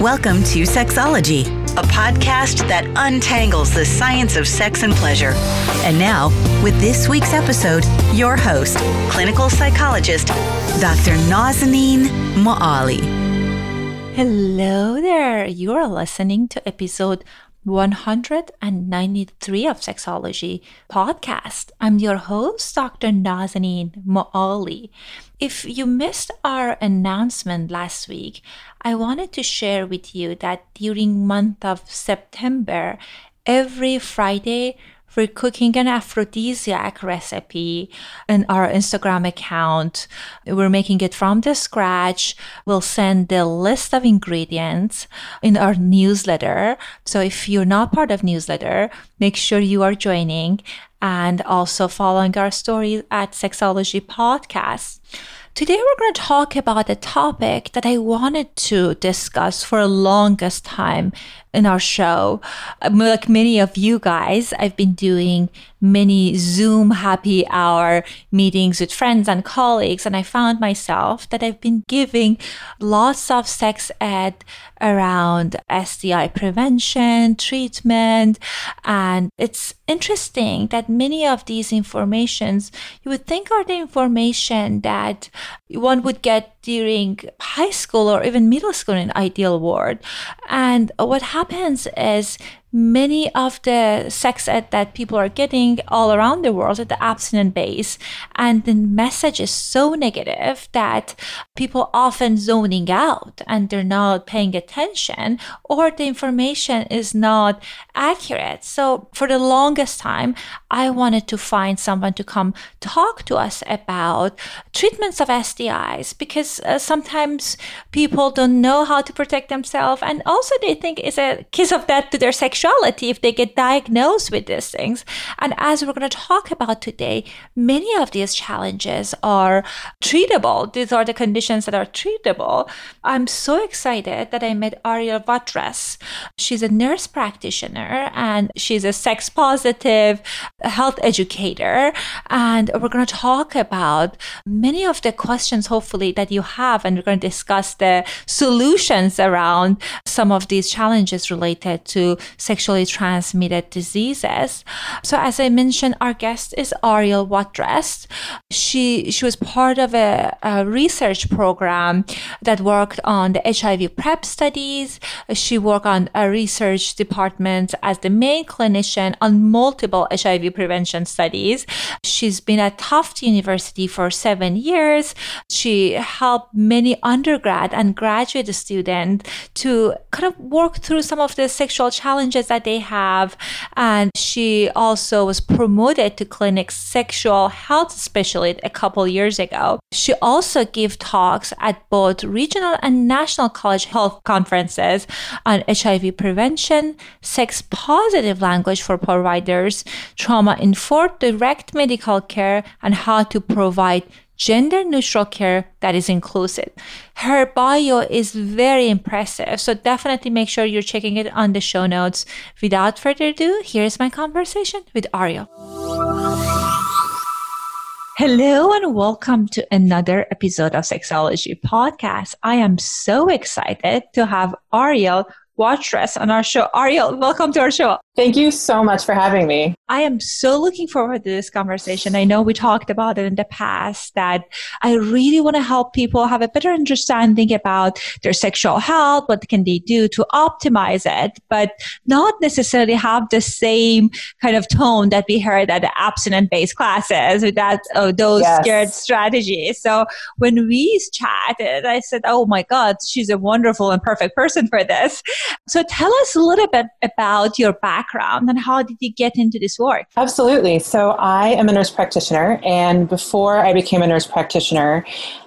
Welcome to Sexology, a podcast that untangles the science of sex and pleasure. And now, with this week's episode, your host, clinical psychologist, Dr. Nazanin Moali. Hello there. You're listening to episode 193 of Sexology podcast. I'm your host, Dr. Nazanin Moali. If you missed our announcement last week, I wanted to share with you that during month of September, every Friday we're cooking an aphrodisiac recipe in our Instagram account. We're making it from the scratch. We'll send the list of ingredients in our newsletter. So if you're not part of newsletter, make sure you are joining and also following our story at Sexology Podcast. Today, we're going to talk about a topic that I wanted to discuss for the longest time in our show. Uh, like many of you guys, I've been doing many Zoom happy hour meetings with friends and colleagues, and I found myself that I've been giving lots of sex ed around STI prevention, treatment, and it's interesting that many of these informations you would think are the information that one would get during high school or even middle school in ideal world. And what happens is many of the sex ed that people are getting all around the world at the abstinent base. And the message is so negative that people often zoning out and they're not paying attention or the information is not accurate. So for the longest time i wanted to find someone to come talk to us about treatments of STIs because uh, sometimes people don't know how to protect themselves and also they think it's a kiss of death to their sexuality if they get diagnosed with these things. And as we're going to talk about today, many of these challenges are treatable. These are the conditions that are treatable. I'm so excited that I met Ariel Watrous. She's a nurse practitioner and she's a sex positive health educator. And we're going to talk about many of the questions, hopefully, that you have. And we're going to discuss the solutions around some of these challenges related to sexually transmitted diseases. So, as I mentioned, our guest is Ariel Watrous. She she was part of a, a research program that worked on the HIV PrEP studies. She worked on a research department as the main clinician on multiple HIV prevention studies. She's been at Tufts University for seven years. She helped many undergrad and graduate students to kind of work through some of the sexual challenges that they have. And she also was promoted to clinic sexual health specialist a couple years ago. She also gave talks at both regional and national college health conferences on HIV prevention, sex positive language for providers, trauma informed direct medical care, and how to provide gender neutral care that is inclusive. Her bio is very impressive, so definitely make sure you're checking it on the show notes. Without further ado, here's my conversation with Ariel. Hello and welcome to another episode of Sexology Podcast. I am so excited to have Ariel Watrous on our show. Ariel, welcome to our show. Thank you so much for having me. I am so looking forward to this conversation. I know we talked about it in the past that I really want to help people have a better understanding about their sexual health, what can they do to optimize it, but not necessarily have the same kind of tone that we heard at the abstinent based classes with that oh, those yes. scared strategies. So when we chatted, I said, "Oh my God, she's a wonderful and perfect person for this." So tell us a little bit about your background background and how did you get into this work? Absolutely. So I am a nurse practitioner, and before I became a nurse practitioner,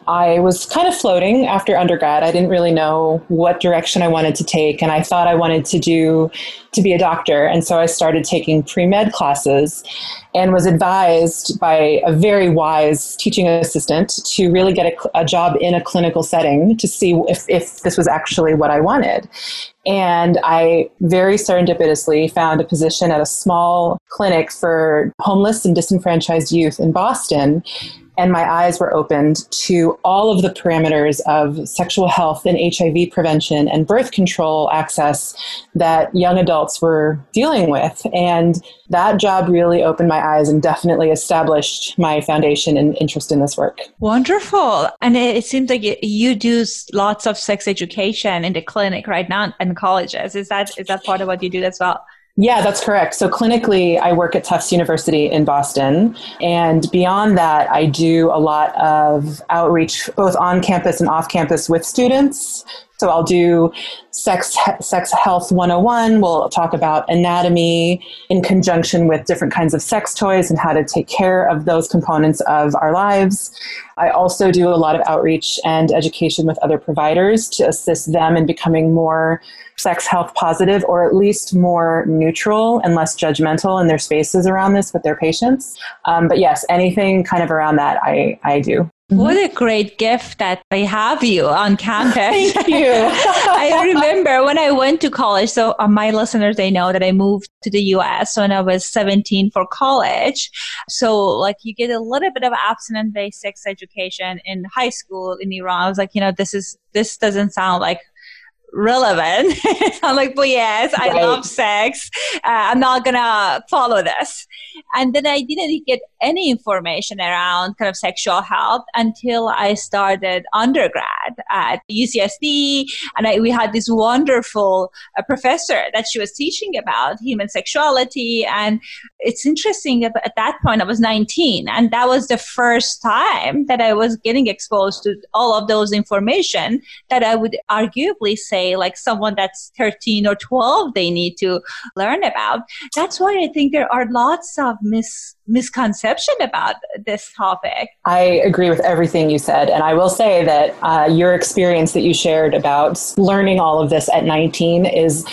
I was kind of floating after undergrad. I didn't really know what direction I wanted to take, and I thought I wanted to do to be a doctor. And so I started taking pre med classes and was advised by a very wise teaching assistant to really get a, a job in a clinical setting to see if, if this was actually what I wanted. And I very serendipitously found a position at a small clinic for homeless and disenfranchised youth in Boston and my eyes were opened to all of the parameters of sexual health and HIV prevention and birth control access that young adults were dealing with. And that job really opened my eyes and definitely established my foundation and interest in this work. Wonderful. And it seems like you do lots of sex education in the clinic right now and colleges. Is that is that part of what you do as well? Yeah, that's correct. So clinically, I work at Tufts University in Boston. And beyond that, I do a lot of outreach both on campus and off campus with students. So I'll do sex sex health 101 we'll talk about anatomy in conjunction with different kinds of sex toys and how to take care of those components of our lives i also do a lot of outreach and education with other providers to assist them in becoming more sex health positive or at least more neutral and less judgmental in their spaces around this with their patients um, but yes anything kind of around that i, I do what a great gift that they have you on campus. Thank you. I remember when I went to college. So uh, my listeners, they know that I moved to the U.S. when I was 17 for college. So like you get a little bit of abstinence-based sex education in high school in Iran. I was like, you know, this is this doesn't sound like relevant. I'm like, but yes, I right. love sex. Uh, I'm not gonna follow this. And then I didn't get any information around kind of sexual health until I started undergrad at UCSD. And I, we had this wonderful uh, professor that she was teaching about human sexuality. And it's interesting at that point I was 19 and that was the first time that I was getting exposed to all of those information that I would arguably say like someone that's 13 or 12 they need to learn about. That's why I think there are lots of mis- misconception about this topic. I agree with everything you said. And I will say that uh, your experience that you shared about learning all of this at 19 is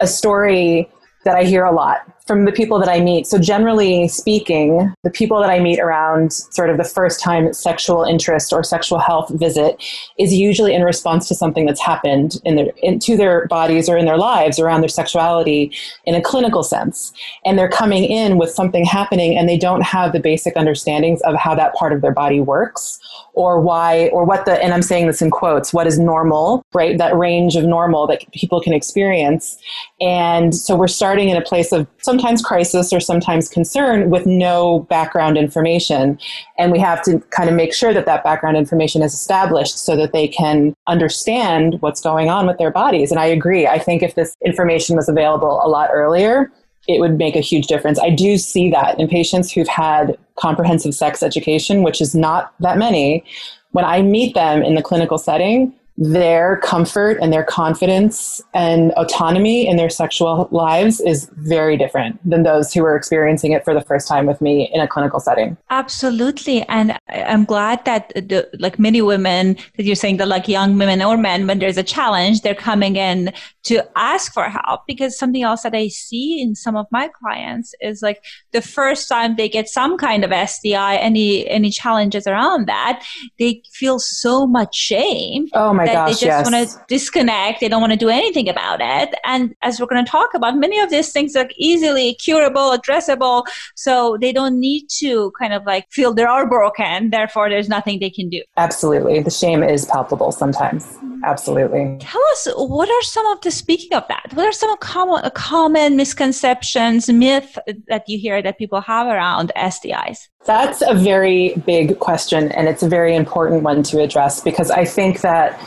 a story that I hear a lot from the people that I meet. So, generally speaking, the people that I meet around sort of the first time sexual interest or sexual health visit is usually in response to something that's happened in their into their bodies or in their lives around their sexuality in a clinical sense. And they're coming in with something happening and they don't have the basic understandings of how that part of their body works or why or what the and I'm saying this in quotes, what is normal, right? That range of normal that people can experience. And so we're starting in a place of some sometimes crisis or sometimes concern with no background information. And we have to kind of make sure that that background information is established so that they can understand what's going on with their bodies. And I agree. I think if this information was available a lot earlier, it would make a huge difference. I do see that in patients who've had comprehensive sex education, which is not that many. When I meet them in the clinical setting, their comfort and their confidence and autonomy in their sexual lives is very different than those who are experiencing it for the first time with me in a clinical setting. Absolutely. And I'm glad that the, like many women that you're saying that like young women or men, when there's a challenge, they're coming in to ask for help because something else that I see in some of my clients is like the first time they get some kind of STI, any, any challenges around that, they feel so much shame. Oh my that gosh, they just yes. want to disconnect. They don't want to do anything about it. And as we're going to talk about, many of these things are easily curable, addressable. So they don't need to kind of like feel they are broken. Therefore, there's nothing they can do. Absolutely. The shame is palpable sometimes. Mm-hmm. Absolutely. Tell us what are some of the speaking of that? What are some common common misconceptions, myth that you hear that people have around STIs? That's a very big question, and it's a very important one to address because I think that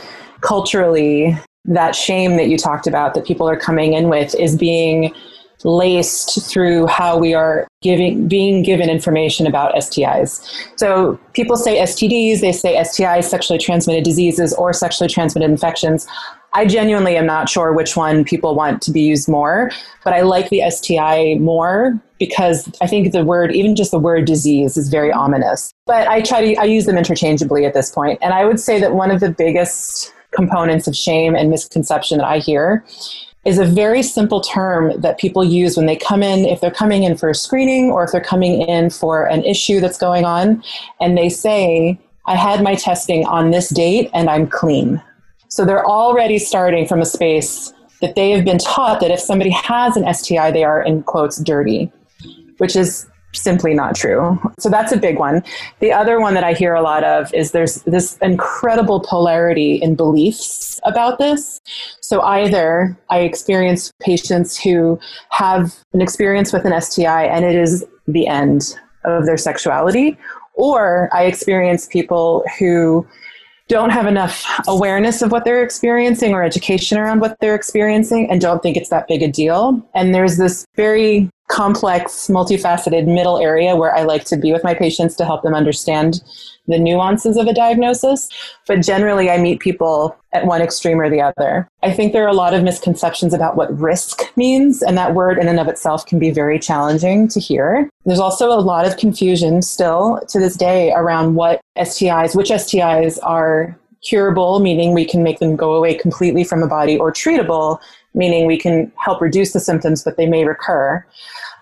culturally, that shame that you talked about that people are coming in with is being laced through how we are giving being given information about STIs. So people say STDs, they say STIs, sexually transmitted diseases, or sexually transmitted infections. I genuinely am not sure which one people want to be used more, but I like the STI more because I think the word, even just the word disease, is very ominous. But I try to I use them interchangeably at this point, and I would say that one of the biggest components of shame and misconception that I hear is a very simple term that people use when they come in, if they're coming in for a screening or if they're coming in for an issue that's going on, and they say, I had my testing on this date and I'm clean. So they're already starting from a space that they have been taught that if somebody has an STI, they are, in quotes, dirty, which is simply not true. So that's a big one. The other one that I hear a lot of is there's this incredible polarity in beliefs about this. So either I experience patients who have an experience with an STI and it is the end of their sexuality, or I experience people who don't have enough awareness of what they're experiencing or education around what they're experiencing and don't think it's that big a deal. And there's this very complex, multifaceted middle area where I like to be with my patients to help them understand the nuances of a diagnosis. But generally, I meet people at one extreme or the other. I think there are a lot of misconceptions about what risk means, and that word in and of itself can be very challenging to hear. There's also a lot of confusion still to this day around what STIs, which STIs are curable, meaning we can make them go away completely from the body, or treatable, meaning we can help reduce the symptoms, but they may recur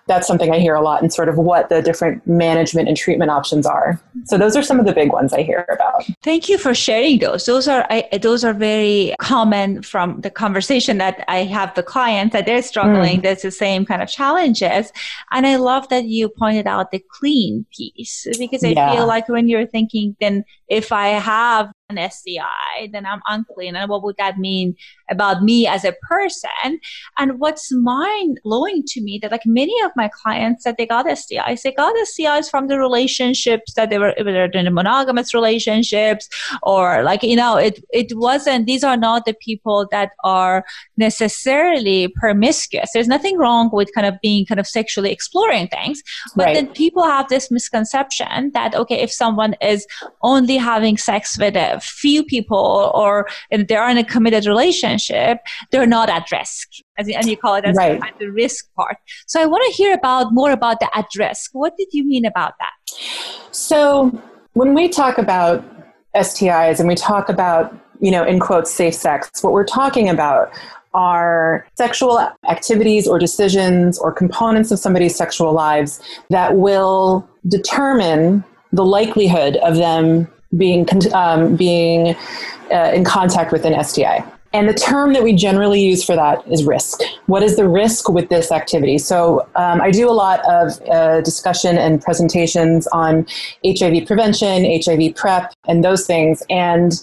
that's something I hear a lot and sort of what the different management and treatment options are. So those are some of the big ones I hear about. Thank you for sharing those. Those are I, those are very common from the conversation that I have the clients that they're struggling. Mm. There's the same kind of challenges, and I love that you pointed out the clean piece because I yeah. feel like when you're thinking, then if I have an STI, then I'm unclean. And what would that mean about me as a person? And what's mind blowing to me that like many of my clients that they got STIs, they got STIs from the relationships that they were whether in monogamous relationships or like, you know, it, it wasn't, these are not the people that are necessarily promiscuous. There's nothing wrong with kind of being kind of sexually exploring things. But right. then people have this misconception that, okay, if someone is only having sex with a few people or if they're in a committed relationship, they're not at risk. As, and you call it as right. the risk part. So I want to hear about more about the at risk. What did you mean about that? So when we talk about STIs and we talk about, you know, in quotes, safe sex, what we're talking about are sexual activities or decisions or components of somebody's sexual lives that will determine the likelihood of them being um, being uh, in contact with an STI. And the term that we generally use for that is risk. What is the risk with this activity? So um, I do a lot of uh, discussion and presentations on HIV prevention, HIV PrEP, and those things. And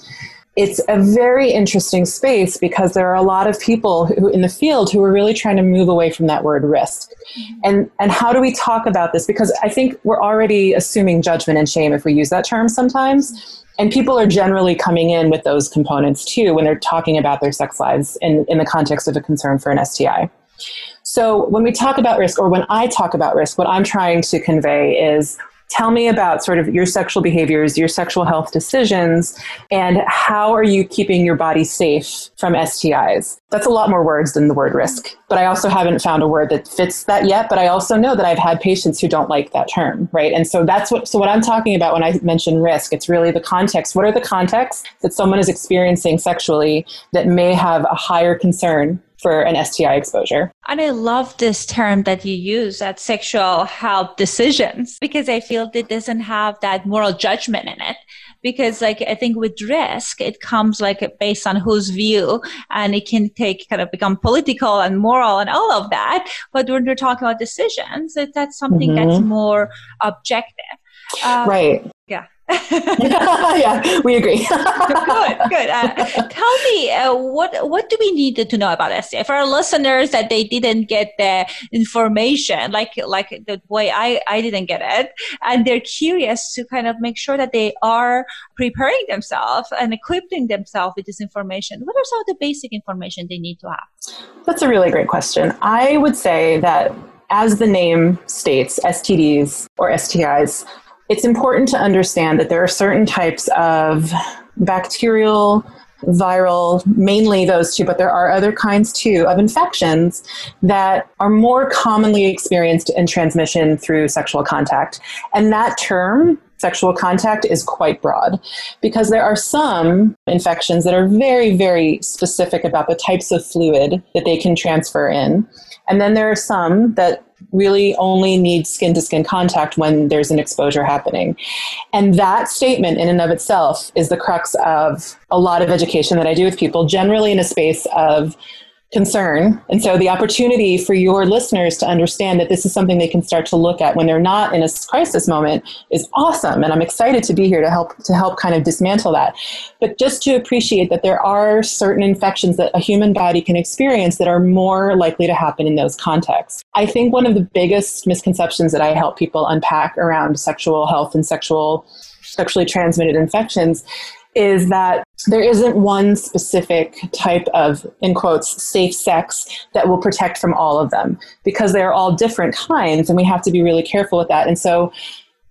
it's a very interesting space because there are a lot of people who in the field who are really trying to move away from that word risk. Mm-hmm. And and how do we talk about this? Because I think we're already assuming judgment and shame if we use that term sometimes. And people are generally coming in with those components too when they're talking about their sex lives in, in the context of a concern for an STI. So when we talk about risk, or when I talk about risk, what I'm trying to convey is Tell me about sort of your sexual behaviors, your sexual health decisions, and how are you keeping your body safe from STIs? That's a lot more words than the word risk. But I also haven't found a word that fits that yet. But I also know that I've had patients who don't like that term, right? And so that's what, so what I'm talking about when I mention risk, it's really the context. What are the contexts that someone is experiencing sexually that may have a higher concern for an STI exposure. And I love this term that you use that sexual health decisions because I feel it doesn't have that moral judgment in it. Because like I think with risk, it comes like based on whose view and it can take kind of become political and moral and all of that. But when we're talking about decisions, it, that's something mm-hmm. that's more objective. Um, right. Yeah. yeah, we agree. good, good. Uh, tell me, uh, what what do we need to know about STI for our listeners that they didn't get the information, like like the way I I didn't get it, and they're curious to kind of make sure that they are preparing themselves and equipping themselves with this information. What are some of the basic information they need to have? That's a really great question. I would say that as the name states, STDs or STIs it's important to understand that there are certain types of bacterial, viral, mainly those two, but there are other kinds too of infections that are more commonly experienced in transmission through sexual contact. And that term, sexual contact, is quite broad because there are some infections that are very, very specific about the types of fluid that they can transfer in. And then there are some that really only need skin to skin contact when there's an exposure happening. And that statement, in and of itself, is the crux of a lot of education that I do with people, generally in a space of concern. And so the opportunity for your listeners to understand that this is something they can start to look at when they're not in a crisis moment is awesome. And I'm excited to be here to help to help kind of dismantle that. But just to appreciate that there are certain infections that a human body can experience that are more likely to happen in those contexts. I think one of the biggest misconceptions that I help people unpack around sexual health and sexual sexually transmitted infections is that there isn't one specific type of, in quotes, safe sex that will protect from all of them because they're all different kinds and we have to be really careful with that. And so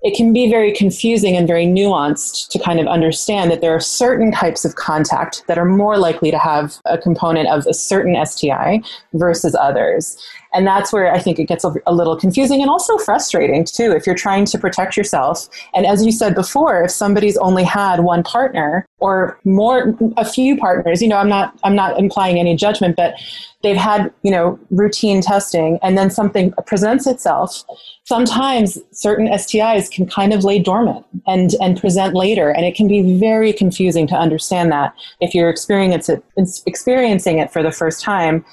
it can be very confusing and very nuanced to kind of understand that there are certain types of contact that are more likely to have a component of a certain STI versus others. And that's where I think it gets a, little confusing and also frustrating too if you're trying to protect yourself. And as you said before, if somebody's only had one partner or more a few partners, you know, I'm not I'm not implying any judgment, but they've had, you know, routine testing and then something presents itself. Sometimes certain STIs can kind of lay dormant and and present later and it can be very confusing to understand that if you're experiencing it experiencing it for the first time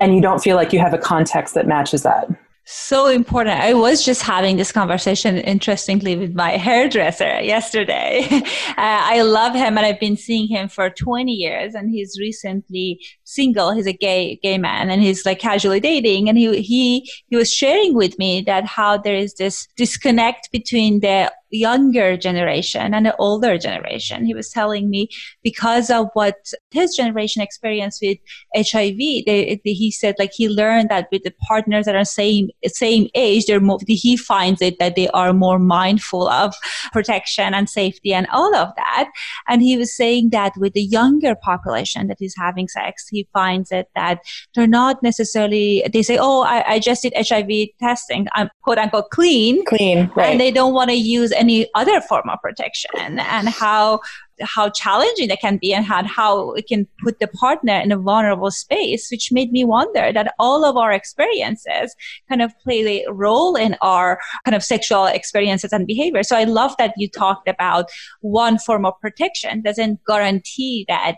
and you don't feel like you have a context that matches that. So important. I was just having this conversation, interestingly, with my hairdresser yesterday. uh, I love him, and I've been seeing him for 20 years. And he's recently single. He's a gay gay man, and he's like casually dating. And he he he was sharing with me that how there is this disconnect between the younger generation and the older generation. He was telling me because of what his generation experienced with HIV, they, he said like he learned that with the partners that are same same age, they're more, he finds it that they are more mindful of protection and safety and all of that. And he was saying that with the younger population that is having sex, he finds it that they're not necessarily. They say, "Oh, I, I just did HIV testing. I'm quote unquote clean, clean," right. and they don't want to use any other form of protection and how how challenging that can be and how, how it can put the partner in a vulnerable space, which made me wonder that all of our experiences kind of play a role in our kind of sexual experiences and behavior. So I love that you talked about one form of protection doesn't guarantee that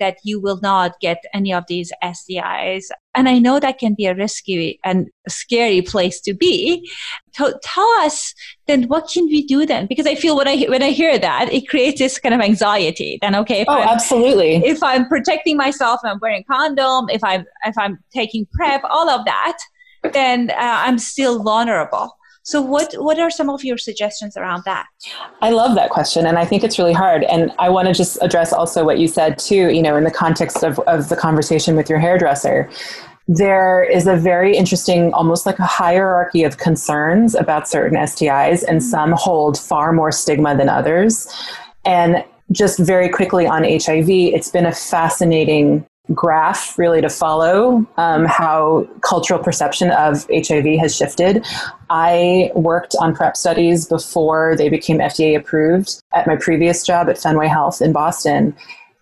that you will not get any of these STIs. And I know that can be a risky and scary place to be. So tell us then what can we do then? Because I feel when I when I hear that, it creates this kind of anxiety. Then okay, oh, I'm, absolutely. If I'm protecting myself, I'm wearing condom. If I'm if I'm taking PrEP, all of that, then uh, I'm still vulnerable. So, what what are some of your suggestions around that? I love that question, and I think it's really hard. And I want to just address also what you said too. You know, in the context of of the conversation with your hairdresser, there is a very interesting, almost like a hierarchy of concerns about certain STIs, and mm-hmm. some hold far more stigma than others. And just very quickly on HIV, it's been a fascinating graph really to follow um, how cultural perception of HIV has shifted. I worked on PrEP studies before they became FDA approved at my previous job at Fenway Health in Boston.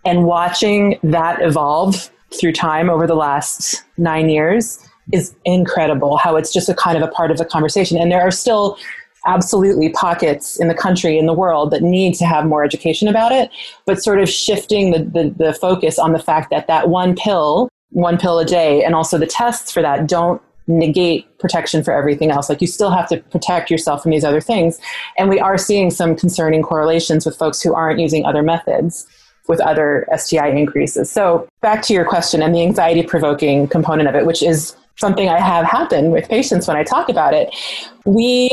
And watching that evolve through time over the last nine years is incredible how it's just a kind of a part of the conversation. And there are still absolutely pockets in the country in the world that need to have more education about it but sort of shifting the, the, the, focus on the fact that that one pill one pill a day and also the tests for that don't negate protection for everything else like you still have to protect yourself from these other things and we are seeing some concerning correlations with folks who aren't using other methods with other STI increases. So, back to your question and the anxiety provoking component of it, which is something I have happen with patients when I talk about it. We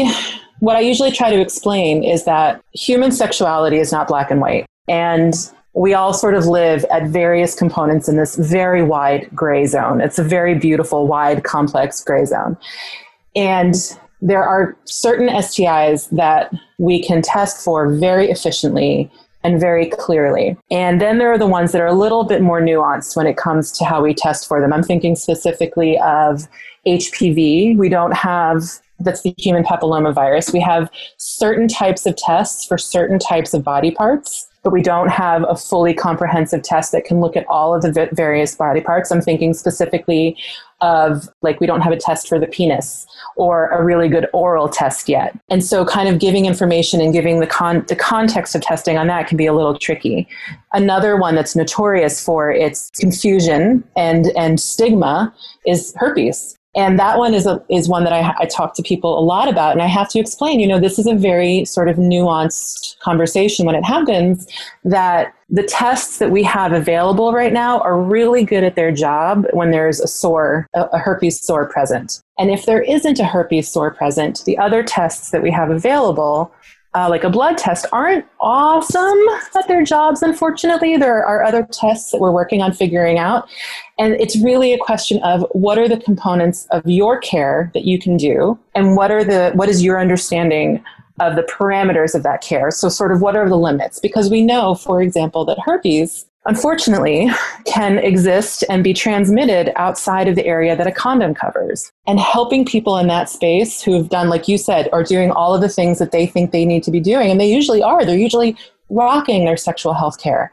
what I usually try to explain is that human sexuality is not black and white. And we all sort of live at various components in this very wide gray zone. It's a very beautiful, wide, complex gray zone. And there are certain STIs that we can test for very efficiently and very clearly. And then there are the ones that are a little bit more nuanced when it comes to how we test for them. I'm thinking specifically of HPV. We don't have that's the human papillomavirus. We have certain types of tests for certain types of body parts but we don't have a fully comprehensive test that can look at all of the various body parts. I'm thinking specifically of like we don't have a test for the penis or a really good oral test yet. And so kind of giving information and giving the con- the context of testing on that can be a little tricky. Another one that's notorious for its confusion and and stigma is herpes. And that one is a, is one that I, I talk to people a lot about, and I have to explain. You know, this is a very sort of nuanced conversation when it happens. That the tests that we have available right now are really good at their job when there's a sore, a, a herpes sore present. And if there isn't a herpes sore present, the other tests that we have available uh, like a blood test aren't awesome at their jobs, unfortunately. There are other tests that we're working on figuring out. And it's really a question of what are the components of your care that you can do and what are the what is your understanding of the parameters of that care. So sort of what are the limits? Because we know, for example, that herpes unfortunately, can exist and be transmitted outside of the area that a condom covers. And helping people in that space who have done, like you said, are doing all of the things that they think they need to be doing, and they usually are, they're usually rocking their sexual health care.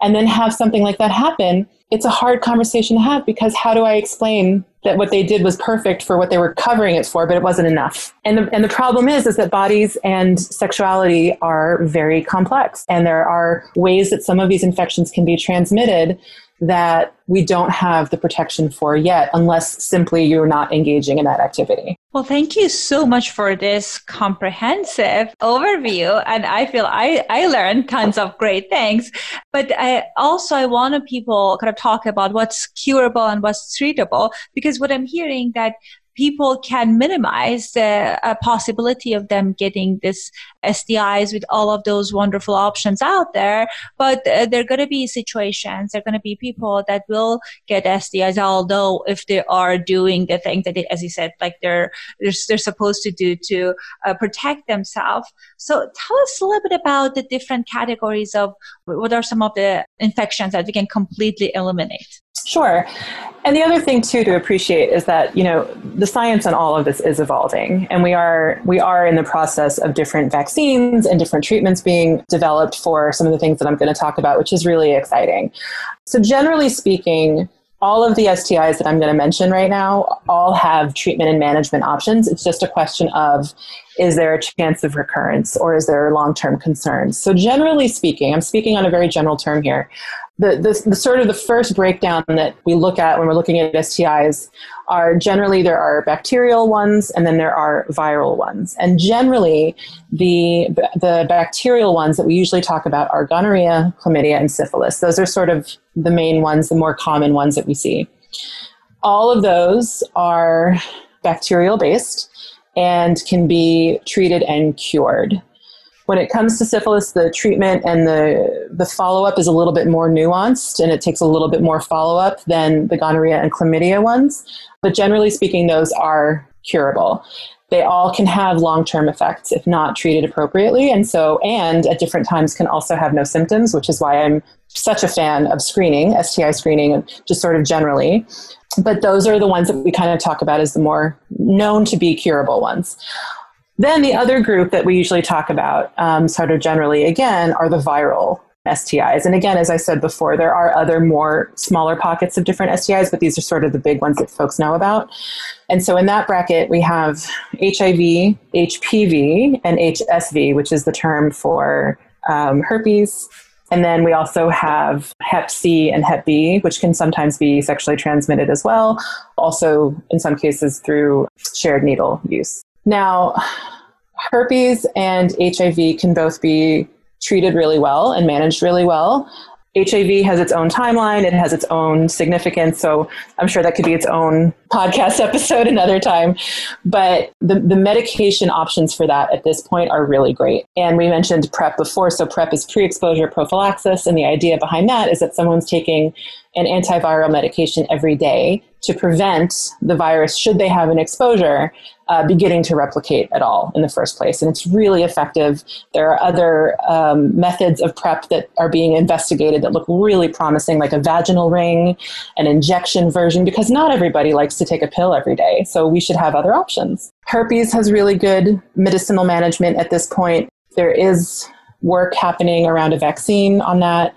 And then have something like that happen, it's a hard conversation to have because how do I explain that what they did was perfect for what they were covering it for, but it wasn't enough. And the, and the problem is, is that bodies and sexuality are very complex. And there are ways that some of these infections can be transmitted that we don't have the protection for yet, unless simply you're not engaging in that activity. Well, thank you so much for this comprehensive overview. And I feel I, I learned tons of great things. But I also I want people kind of talk about what's curable and what's treatable, because what I'm hearing that people can minimize the uh, possibility of them getting this STIs with all of those wonderful options out there. But uh, there are going to be situations, there are going to be people that will get STIs, although if they are doing the thing that, they, as you said, like they're, they're, they're supposed to do to uh, protect themselves. So tell us a little bit about the different categories of what are some of the infections that we can completely eliminate. Sure. And the other thing too to appreciate is that, you know, the science on all of this is evolving and we are we are in the process of different vaccines and different treatments being developed for some of the things that I'm going to talk about, which is really exciting. So generally speaking, all of the STIs that I'm going to mention right now all have treatment and management options. It's just a question of is there a chance of recurrence or is there long term concerns? So, generally speaking, I'm speaking on a very general term here the, the, the, sort of the first breakdown that we look at when we're looking at STIs are generally there are bacterial ones and then there are viral ones. And generally, the, the bacterial ones that we usually talk about are gonorrhea, chlamydia, and syphilis. Those are sort of the main ones, the more common ones that we see. All of those are bacterial based and can be treated and cured. When it comes to syphilis, the treatment and the, the follow up is a little bit more nuanced and it takes a little bit more follow up than the gonorrhea and chlamydia ones. But generally speaking, those are curable. They all can have long term effects if not treated appropriately. And so, and at different times can also have no symptoms, which is why I'm such a fan of screening, STI screening, just sort of generally. But those are the ones that we kind of talk about as the more known to be curable ones. Then the other group that we usually talk about, um, sort of generally, again, are the viral STIs. And again, as I said before, there are other more smaller pockets of different STIs, but these are sort of the big ones that folks know about. And so in that bracket, we have HIV, HPV, and HSV, which is the term for um, herpes. And then we also have Hep C and Hep B, which can sometimes be sexually transmitted as well, also in some cases through shared needle use. Now, herpes and HIV can both be treated really well and managed really well. HIV has its own timeline, it has its own significance. So I'm sure that could be its own podcast episode another time. But the, the medication options for that at this point are really great. And we mentioned PrEP before. So PrEP is pre exposure prophylaxis. And the idea behind that is that someone's taking an antiviral medication every day to prevent the virus, should they have an exposure, uh, beginning to replicate at all in the first place. And it's really effective. There are other um, methods of PrEP that are being investigated that look really promising, like a vaginal ring, an injection version, because not everybody likes to take a pill every day. So we should have other options. Herpes has really good medicinal management at this point. There is work happening around a vaccine on that.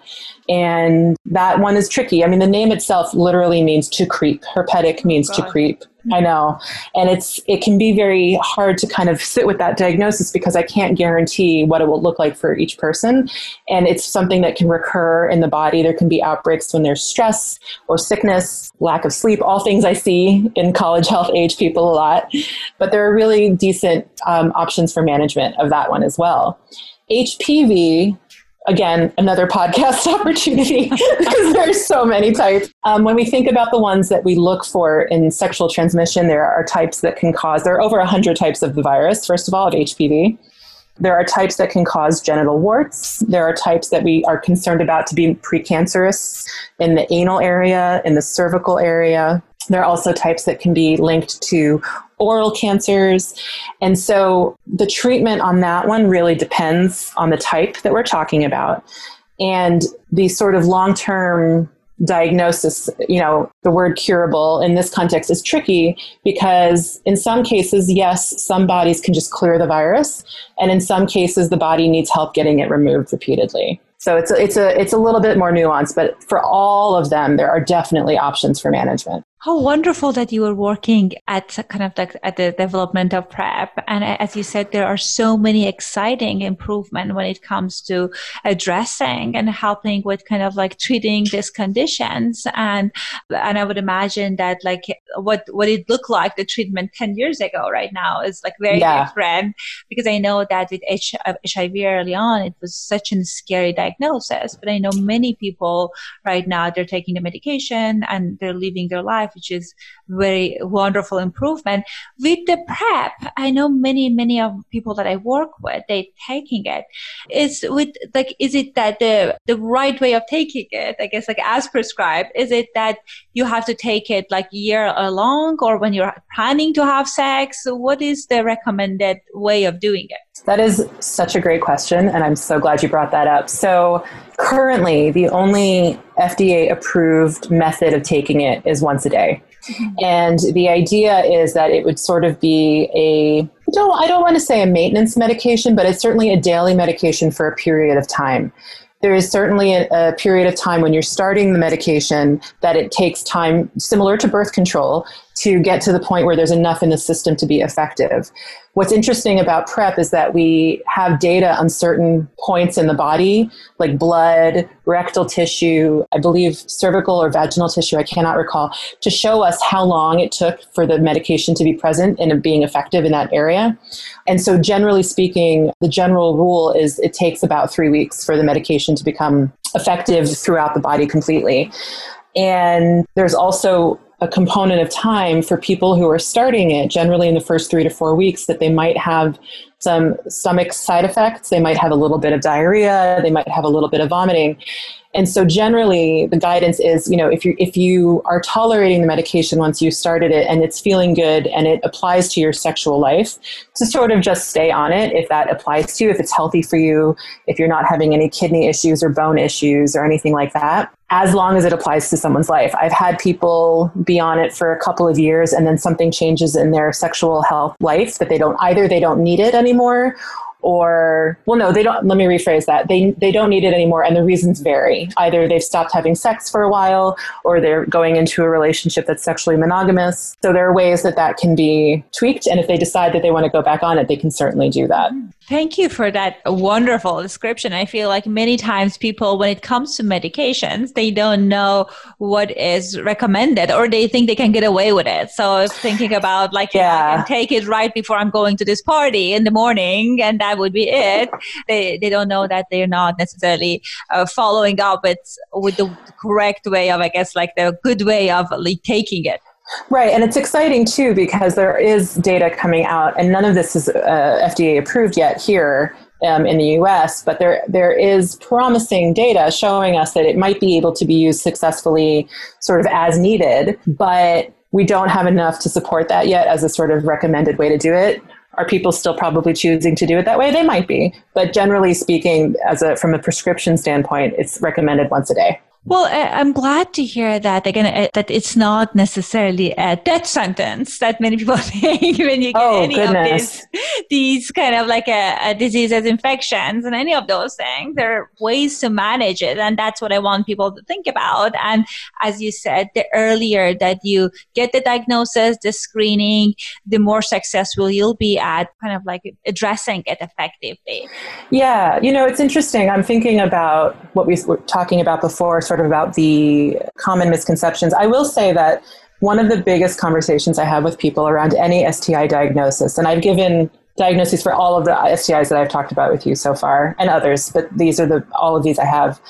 And that one is tricky. I mean, the name itself literally means to creep. Herpetic means to creep. I know. And it's it can be very hard to kind of sit with that diagnosis because I can't guarantee what it will look like for each person. And it's something that can recur in the body. There can be outbreaks when there's stress or sickness, lack of sleep, all things I see in college health age people a lot. But there are really decent um, options for management of that one as well. HPV again, another podcast opportunity because there's so many types. Um, when we think about the ones that we look for in sexual transmission, there are types that can cause, there are over 100 types of the virus, first of all, of HPV. There are types that can cause genital warts. There are types that we are concerned about to be precancerous in the anal area, in the cervical area. There are also types that can be linked to oral cancers. And so the treatment on that one really depends on the type that we're talking about. And the sort of long term diagnosis, you know, the word curable in this context is tricky because in some cases, yes, some bodies can just clear the virus. And in some cases, the body needs help getting it removed repeatedly. So it's a, it's a it's a little bit more nuanced, but for all of them, there are definitely options for management. How wonderful that you were working at kind of like at the development of PrEP. And as you said, there are so many exciting improvement when it comes to addressing and helping with kind of like treating these conditions. And, and I would imagine that like what, what it looked like the treatment 10 years ago right now is like very yeah. different because I know that with HIV uh, early on, it was such a scary diagnosis, but I know many people right now, they're taking the medication and they're living their life which is very wonderful improvement. With the PrEP, I know many, many of people that I work with, they taking it. Is with like, is it that the, the right way of taking it, I guess like as prescribed, is it that you have to take it like year long or when you're planning to have sex? What is the recommended way of doing it? That is such a great question, and I'm so glad you brought that up. So, currently, the only FDA approved method of taking it is once a day. Mm-hmm. And the idea is that it would sort of be a I don't, I don't want to say a maintenance medication, but it's certainly a daily medication for a period of time there is certainly a, a, period of time when you're starting the medication that it takes time, similar to birth control, to get to the point where there's enough in the system to be effective. What's interesting about PrEP is that we have data on certain points in the body, like blood, rectal tissue, I believe cervical or vaginal tissue, I cannot recall, to show us how long it took for the medication to be present and being effective in that area. And so, generally speaking, the general rule is it takes about three weeks for the medication to become effective throughout the body completely. And there's also a component of time for people who are starting it, generally in the first three to four weeks, that they might have some stomach side effects. They might have a little bit of diarrhea. They might have a little bit of vomiting. And so generally the guidance is, you know, if you if you are tolerating the medication once you started it and it's feeling good and it applies to your sexual life, to sort of just stay on it if that applies to you, if it's healthy for you, if you're not having any kidney issues or bone issues or anything like that as long as it applies to someone's life. I've had people be on it for a couple of years and then something changes in their sexual health life that they don't either they don't need it anymore or well no they don't let me rephrase that. They they don't need it anymore and the reasons vary. Either they've stopped having sex for a while or they're going into a relationship that's sexually monogamous. So there are ways that that can be tweaked and if they decide that they want to go back on it they can certainly do that Thank you for that wonderful description. I feel like many times people, when it comes to medications, they don't know what is recommended or they think they can get away with it. So thinking about like, yeah. I can take it right before I'm going to this party in the morning and that would be it. They, they don't know that they're not necessarily uh, following up with, with the correct way of, I guess, like the good way of like, taking it. Right, and it's exciting too because there is data coming out, and none of this is uh, FDA approved yet here um, in the U.S. But there there is promising data showing us that it might be able to be used successfully, sort of as needed. But we don't have enough to support that yet as a sort of recommended way to do it. Are people still probably choosing to do it that way? They might be, but generally speaking, as a from a prescription standpoint, it's recommended once a day. Well, I'm glad to hear that again. Uh, that it's not necessarily a death sentence that many people think when you get oh, any goodness. of these, these kind of like a, a diseases, infections, and any of those things. There are ways to manage it, and that's what I want people to think about. And as you said, the earlier that you get the diagnosis, the screening, the more successful you'll be at kind of like addressing it effectively. Yeah, you know, it's interesting. I'm thinking about what we were talking about before sort of about the common misconceptions. I will say that one of the biggest conversations I have with people around any STI diagnosis, and I've given diagnoses for all of the STIs that I've talked about with you so far and others, but these are the all of these I have.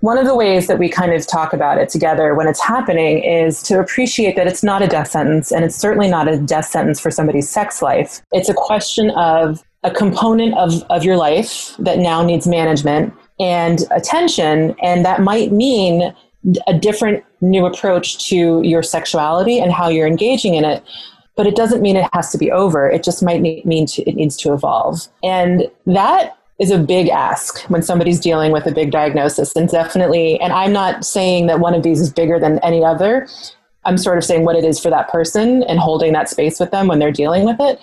One of the ways that we kind of talk about it together when it's happening is to appreciate that it's not a death sentence, and it's certainly not a death sentence for somebody's sex life. It's a question of a component of, of your life that now needs management and attention. And that might mean a different new approach to your sexuality and how you're engaging in it. But it doesn't mean it has to be over. It just might mean to, it needs to evolve. And that is a big ask when somebody's dealing with a big diagnosis. And definitely, and I'm not saying that one of these is bigger than any other. I'm sort of saying what it is for that person and holding that space with them when they're dealing with it.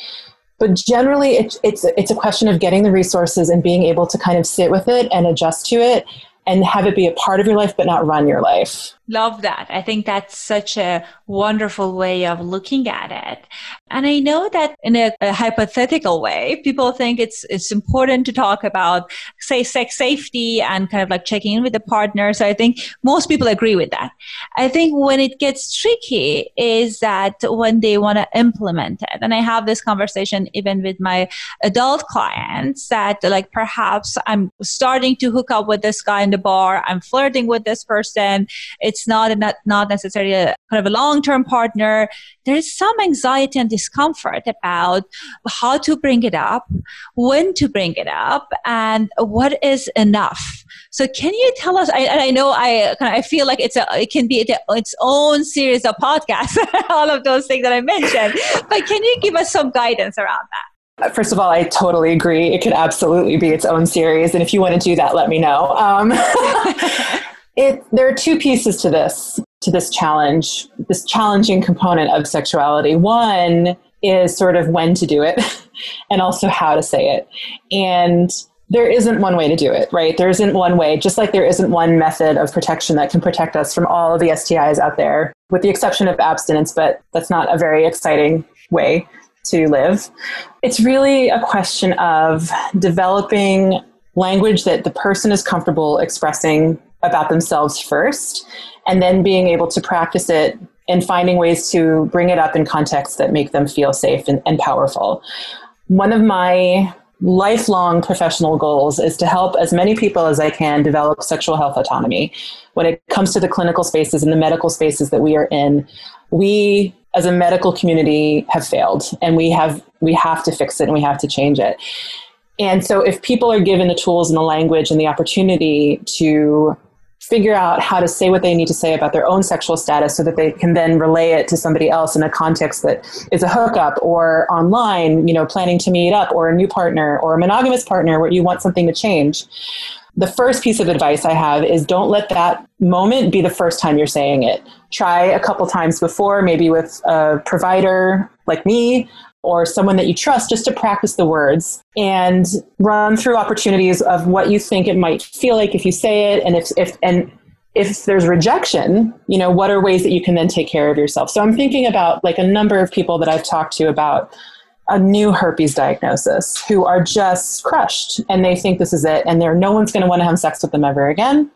But generally, it, it's it's a question of getting the resources and being able to kind of sit with it and adjust to it and have it be a part of your life, but not run your life. Love that. I think that's such a wonderful way of looking at it. And I know that in a, a, hypothetical way, people think it's, it's important to talk about, say, sex safety and kind of like checking in with the partner. So I think most people agree with that. I think when it gets tricky is that when they want to implement it. And I have this conversation even with my adult clients that like perhaps I'm starting to hook up with this guy in the bar. I'm flirting with this person. It's it's not not, not necessarily a kind of a long-term partner there is some anxiety and discomfort about how to bring it up when to bring it up and what is enough so can you tell us I, I know I I feel like it's a it can be its own series of podcasts all of those things that I mentioned but can you give us some guidance around that First of all, I totally agree. It could absolutely be its own series. And if you want to do that, let me know. Um, It, there are two pieces to this to this challenge, this challenging component of sexuality. One is sort of when to do it, and also how to say it. And there isn't one way to do it, right? There isn't one way, just like there isn't one method of protection that can protect us from all of the STIs out there, with the exception of abstinence, but that's not a very exciting way to live. It's really a question of developing language that the person is comfortable expressing about themselves first, and then being able to practice it and finding ways to bring it up in contexts that make them feel safe and, and powerful. One of my lifelong professional goals is to help as many people as I can develop sexual health autonomy. When it comes to the clinical spaces and the medical spaces that we are in, we as a medical community have failed and we have we have to fix it and we have to change it. And so if people are given the tools and the language and the opportunity to figure out how to say what they need to say about their own sexual status so that they can then relay it to somebody else in a context that is a hookup or online, you know, planning to meet up or a new partner or a monogamous partner where you want something to change. The first piece of advice I have is don't let that moment be the first time you're saying it. Try a couple times before, maybe with a provider like me or someone that you trust just to practice the words and run through opportunities of what you think it might feel like if you say it. And if, if and if there's rejection you know what are ways that you can then take care of yourself? So i'm thinking about like a number of people that i've talked to about a new herpes diagnosis who are just crushed and they think this is it and there no one's going to want to have sex with them ever again.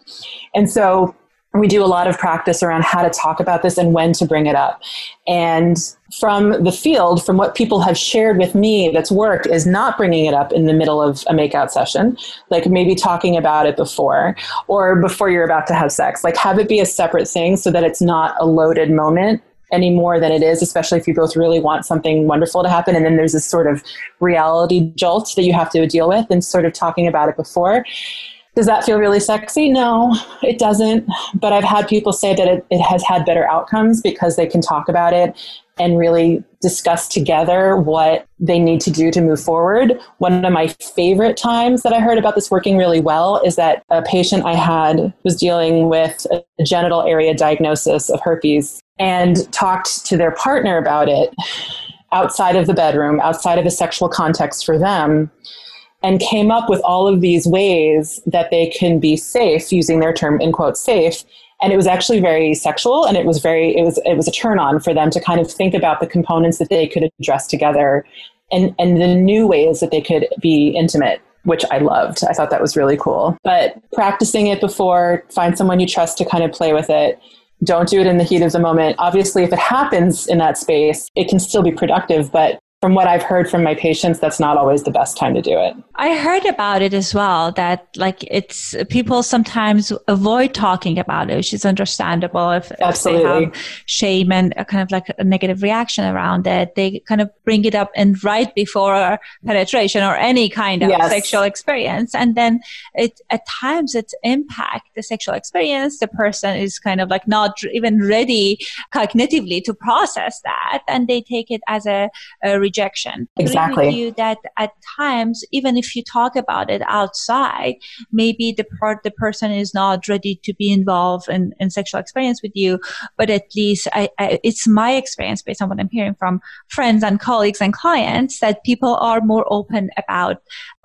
And so we do a lot of practice around how to talk about this and when to bring it up. And from the field, from what people have shared with me that's worked, is not bringing it up in the middle of a makeout session, like maybe talking about it before or before you're about to have sex. Like have it be a separate thing so that it's not a loaded moment any more than it is, especially if you both really want something wonderful to happen. And then there's this sort of reality jolt that you have to deal with and sort of talking about it before Does that feel really sexy? No, it doesn't. But I've had people say that it, it has had better outcomes because they can talk about it and really discuss together what they need to do to move forward. One of my favorite times that I heard about this working really well is that a patient I had was dealing with a genital area diagnosis of herpes and talked to their partner about it outside of the bedroom, outside of a sexual context for them, and came up with all of these ways that they can be safe, using their term in quote safe. And it was actually very sexual and it was very it was it was a turn on for them to kind of think about the components that they could address together and, and the new ways that they could be intimate which I loved. I thought that was really cool. But practicing it before, find someone you trust to kind of play with it don't do it in the heat of the moment. Obviously, if it happens in that space, it can still be productive, but from what I've heard from my patients, that's not always the best time to do it. I heard about it as well that like it's people sometimes avoid talking about it, which is understandable if, if they have shame and a kind of like a negative reaction around it. They kind of bring it up and right before penetration or any kind of yes. sexual experience. And then it at times it impact the sexual experience. The person is kind of like not even ready cognitively to process that and they take it as a, a rejection. Exactly. you that at times, even if you talk about it outside, maybe the part the person is not ready to be involved in, in sexual experience with you, but at least I, I, it's my experience based on what I'm hearing from friends and colleagues and clients that people are more open about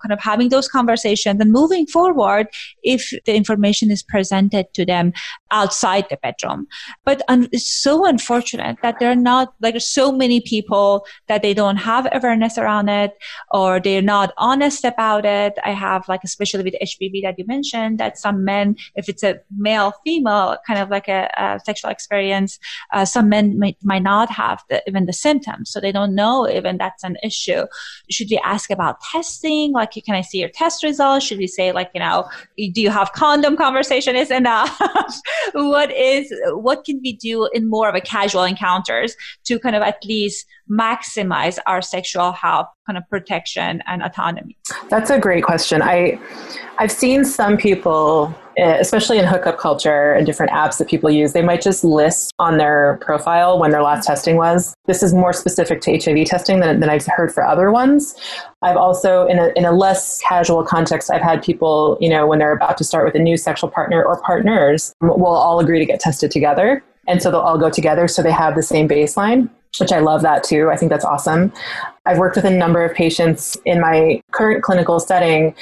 kind of having those conversations and moving forward if the information is presented to them outside the bedroom. But un- it's so unfortunate that there are not like so many people that they don't have awareness around it or they're not honest about it. I have like, especially with HPV that you mentioned, that some men, if it's a male female kind of like a, a sexual experience, uh, some men might, might not have the, even the symptoms. So they don't know even that's an issue. Should we ask about testing? Like, can I see your test results? Should we say like, you know, do you have condom conversation is enough? what is, what can we do in more of a casual encounters to kind of at least maximize our sexual health kind of protection and autonomy? That's a great question. I, I've seen some people Eh, especially in hookup culture and different apps that people use, they might just list on their profile when their last testing was. This is more specific to HIV testing than, than I've heard for other ones. I've also, in a, in a less casual context, I've had people, you know, when they're about to start with a new sexual partner or partners, will all agree to get tested together. And so they'll all go together so they have the same baseline which I love that too. I think that's awesome. I've worked with a number of patients in my current clinical setting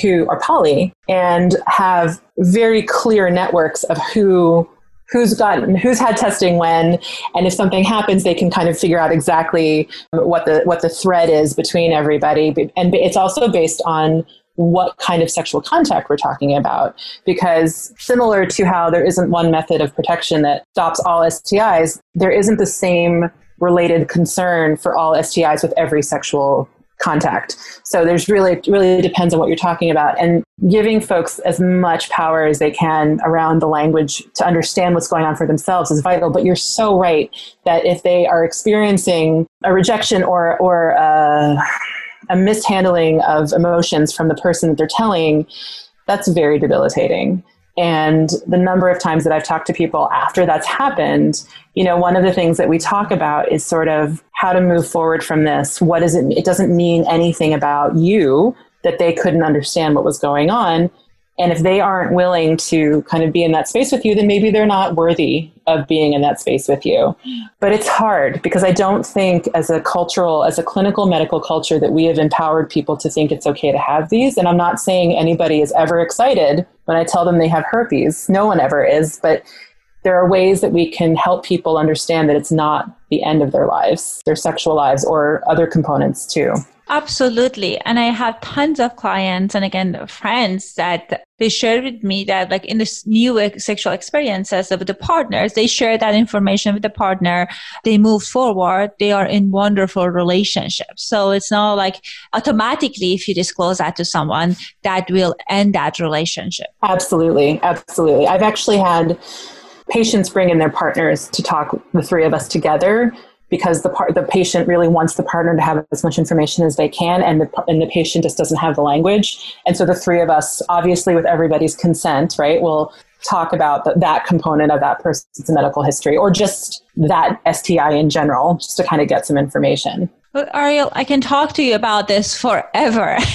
who are poly and have very clear networks of who who's gotten who's had testing when and if something happens they can kind of figure out exactly what the what the thread is between everybody. And it's also based on what kind of sexual contact we're talking about because similar to how there isn't one method of protection that stops all STIs there isn't the same related concern for all STIs with every sexual contact. So there's really really depends on what you're talking about and giving folks as much power as they can around the language to understand what's going on for themselves is vital. But you're so right that if they are experiencing a rejection or or a, a mishandling of emotions from the person that they're telling, that's very debilitating. And the number of times that I've talked to people after that's happened, you know, one of the things that we talk about is sort of how to move forward from this. What is it? It doesn't mean anything about you that they couldn't understand what was going on. And if they aren't willing to kind of be in that space with you, then maybe they're not worthy of being in that space with you. But it's hard because I don't think, as a cultural, as a clinical medical culture, that we have empowered people to think it's okay to have these. And I'm not saying anybody is ever excited when I tell them they have herpes. No one ever is. But there are ways that we can help people understand that it's not the end of their lives, their sexual lives, or other components too. Absolutely. And I have tons of clients and again, friends that they share with me that like in this new sexual experiences of the partners, they share that information with the partner. They move forward. They are in wonderful relationships. So it's not like automatically if you disclose that to someone that will end that relationship. Absolutely. Absolutely. I've actually had patients bring in their partners to talk the three of us together because the part the patient really wants the partner to have as much information as they can and the and the patient just doesn't have the language and so the three of us obviously with everybody's consent right will talk about the, that component of that person's medical history or just that STI in general just to kind of get some information. Well, Ariel, I can talk to you about this forever.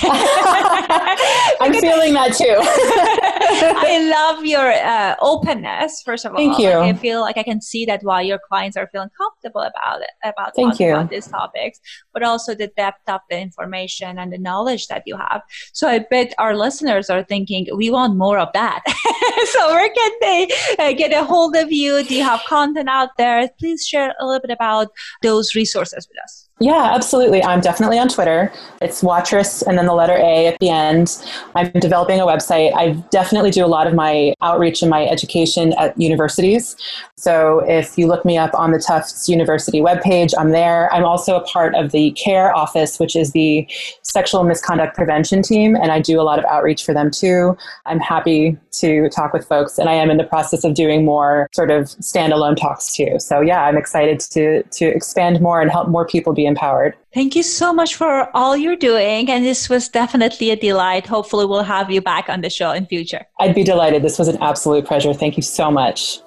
I'm feeling that too. I love your uh, openness. First of all, thank you. Like I feel like I can see that while your clients are feeling comfortable about it, about thank talking you. about these topics, but also the depth of the information and the knowledge that you have. So I bet our listeners are thinking, we want more of that. so where can they uh, get a hold of you? Do you have content out there? Please share a little bit about those resources with us. Yeah, absolutely. I'm definitely on Twitter. It's Watrous and then the letter A at the end. I'm developing a website. I definitely do a lot of my outreach and my education at universities. So if you look me up on the Tufts University webpage, I'm there. I'm also a part of the CARE office, which is the sexual misconduct prevention team, and I do a lot of outreach for them too. I'm happy to talk with folks, and I am in the process of doing more sort of standalone talks too. So yeah, I'm excited to to expand more and help more people be empowered. Thank you so much for all you're doing. And this was definitely a delight. Hopefully we'll have you back on the show in future. I'd be delighted. This was an absolute pleasure. Thank you so much.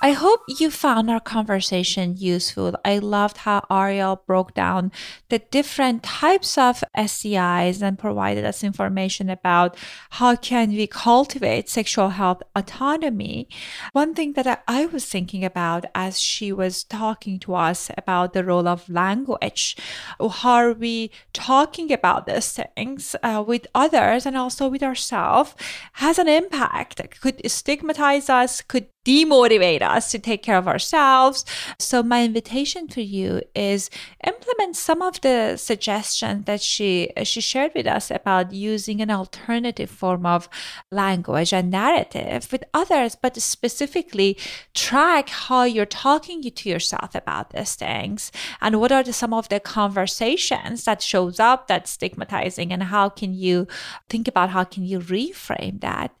I hope you found our conversation useful. I loved how Ariel broke down the different types of STIs and provided us information about how can we cultivate sexual health autonomy. One thing that I was thinking about as she was talking to us about the role of language, how are we talking about these things uh, with others and also with ourselves has an impact. Could stigmatize us, could demotivate us to take care of ourselves. So my invitation to you is implement some of the suggestions that she she shared with us about using an alternative form of language and narrative with others, but specifically track how you're talking to yourself about these things and what are the, some of the conversations that shows up that's stigmatizing and how can you think about how can you reframe that.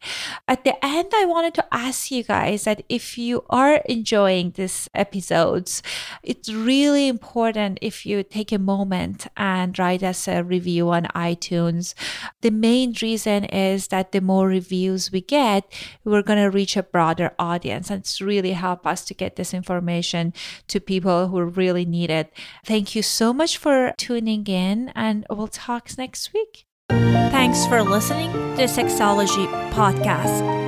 At the end, I wanted to ask you guys that if you are enjoying these episodes, it's really important if you take a moment and write us a review on iTunes. The main reason is that the more reviews we get, we're going to reach a broader audience and it's really help us to get this information to people who really need it. Thank you so much for tuning in and we'll talk next week. Thanks for listening to Sexology Podcast.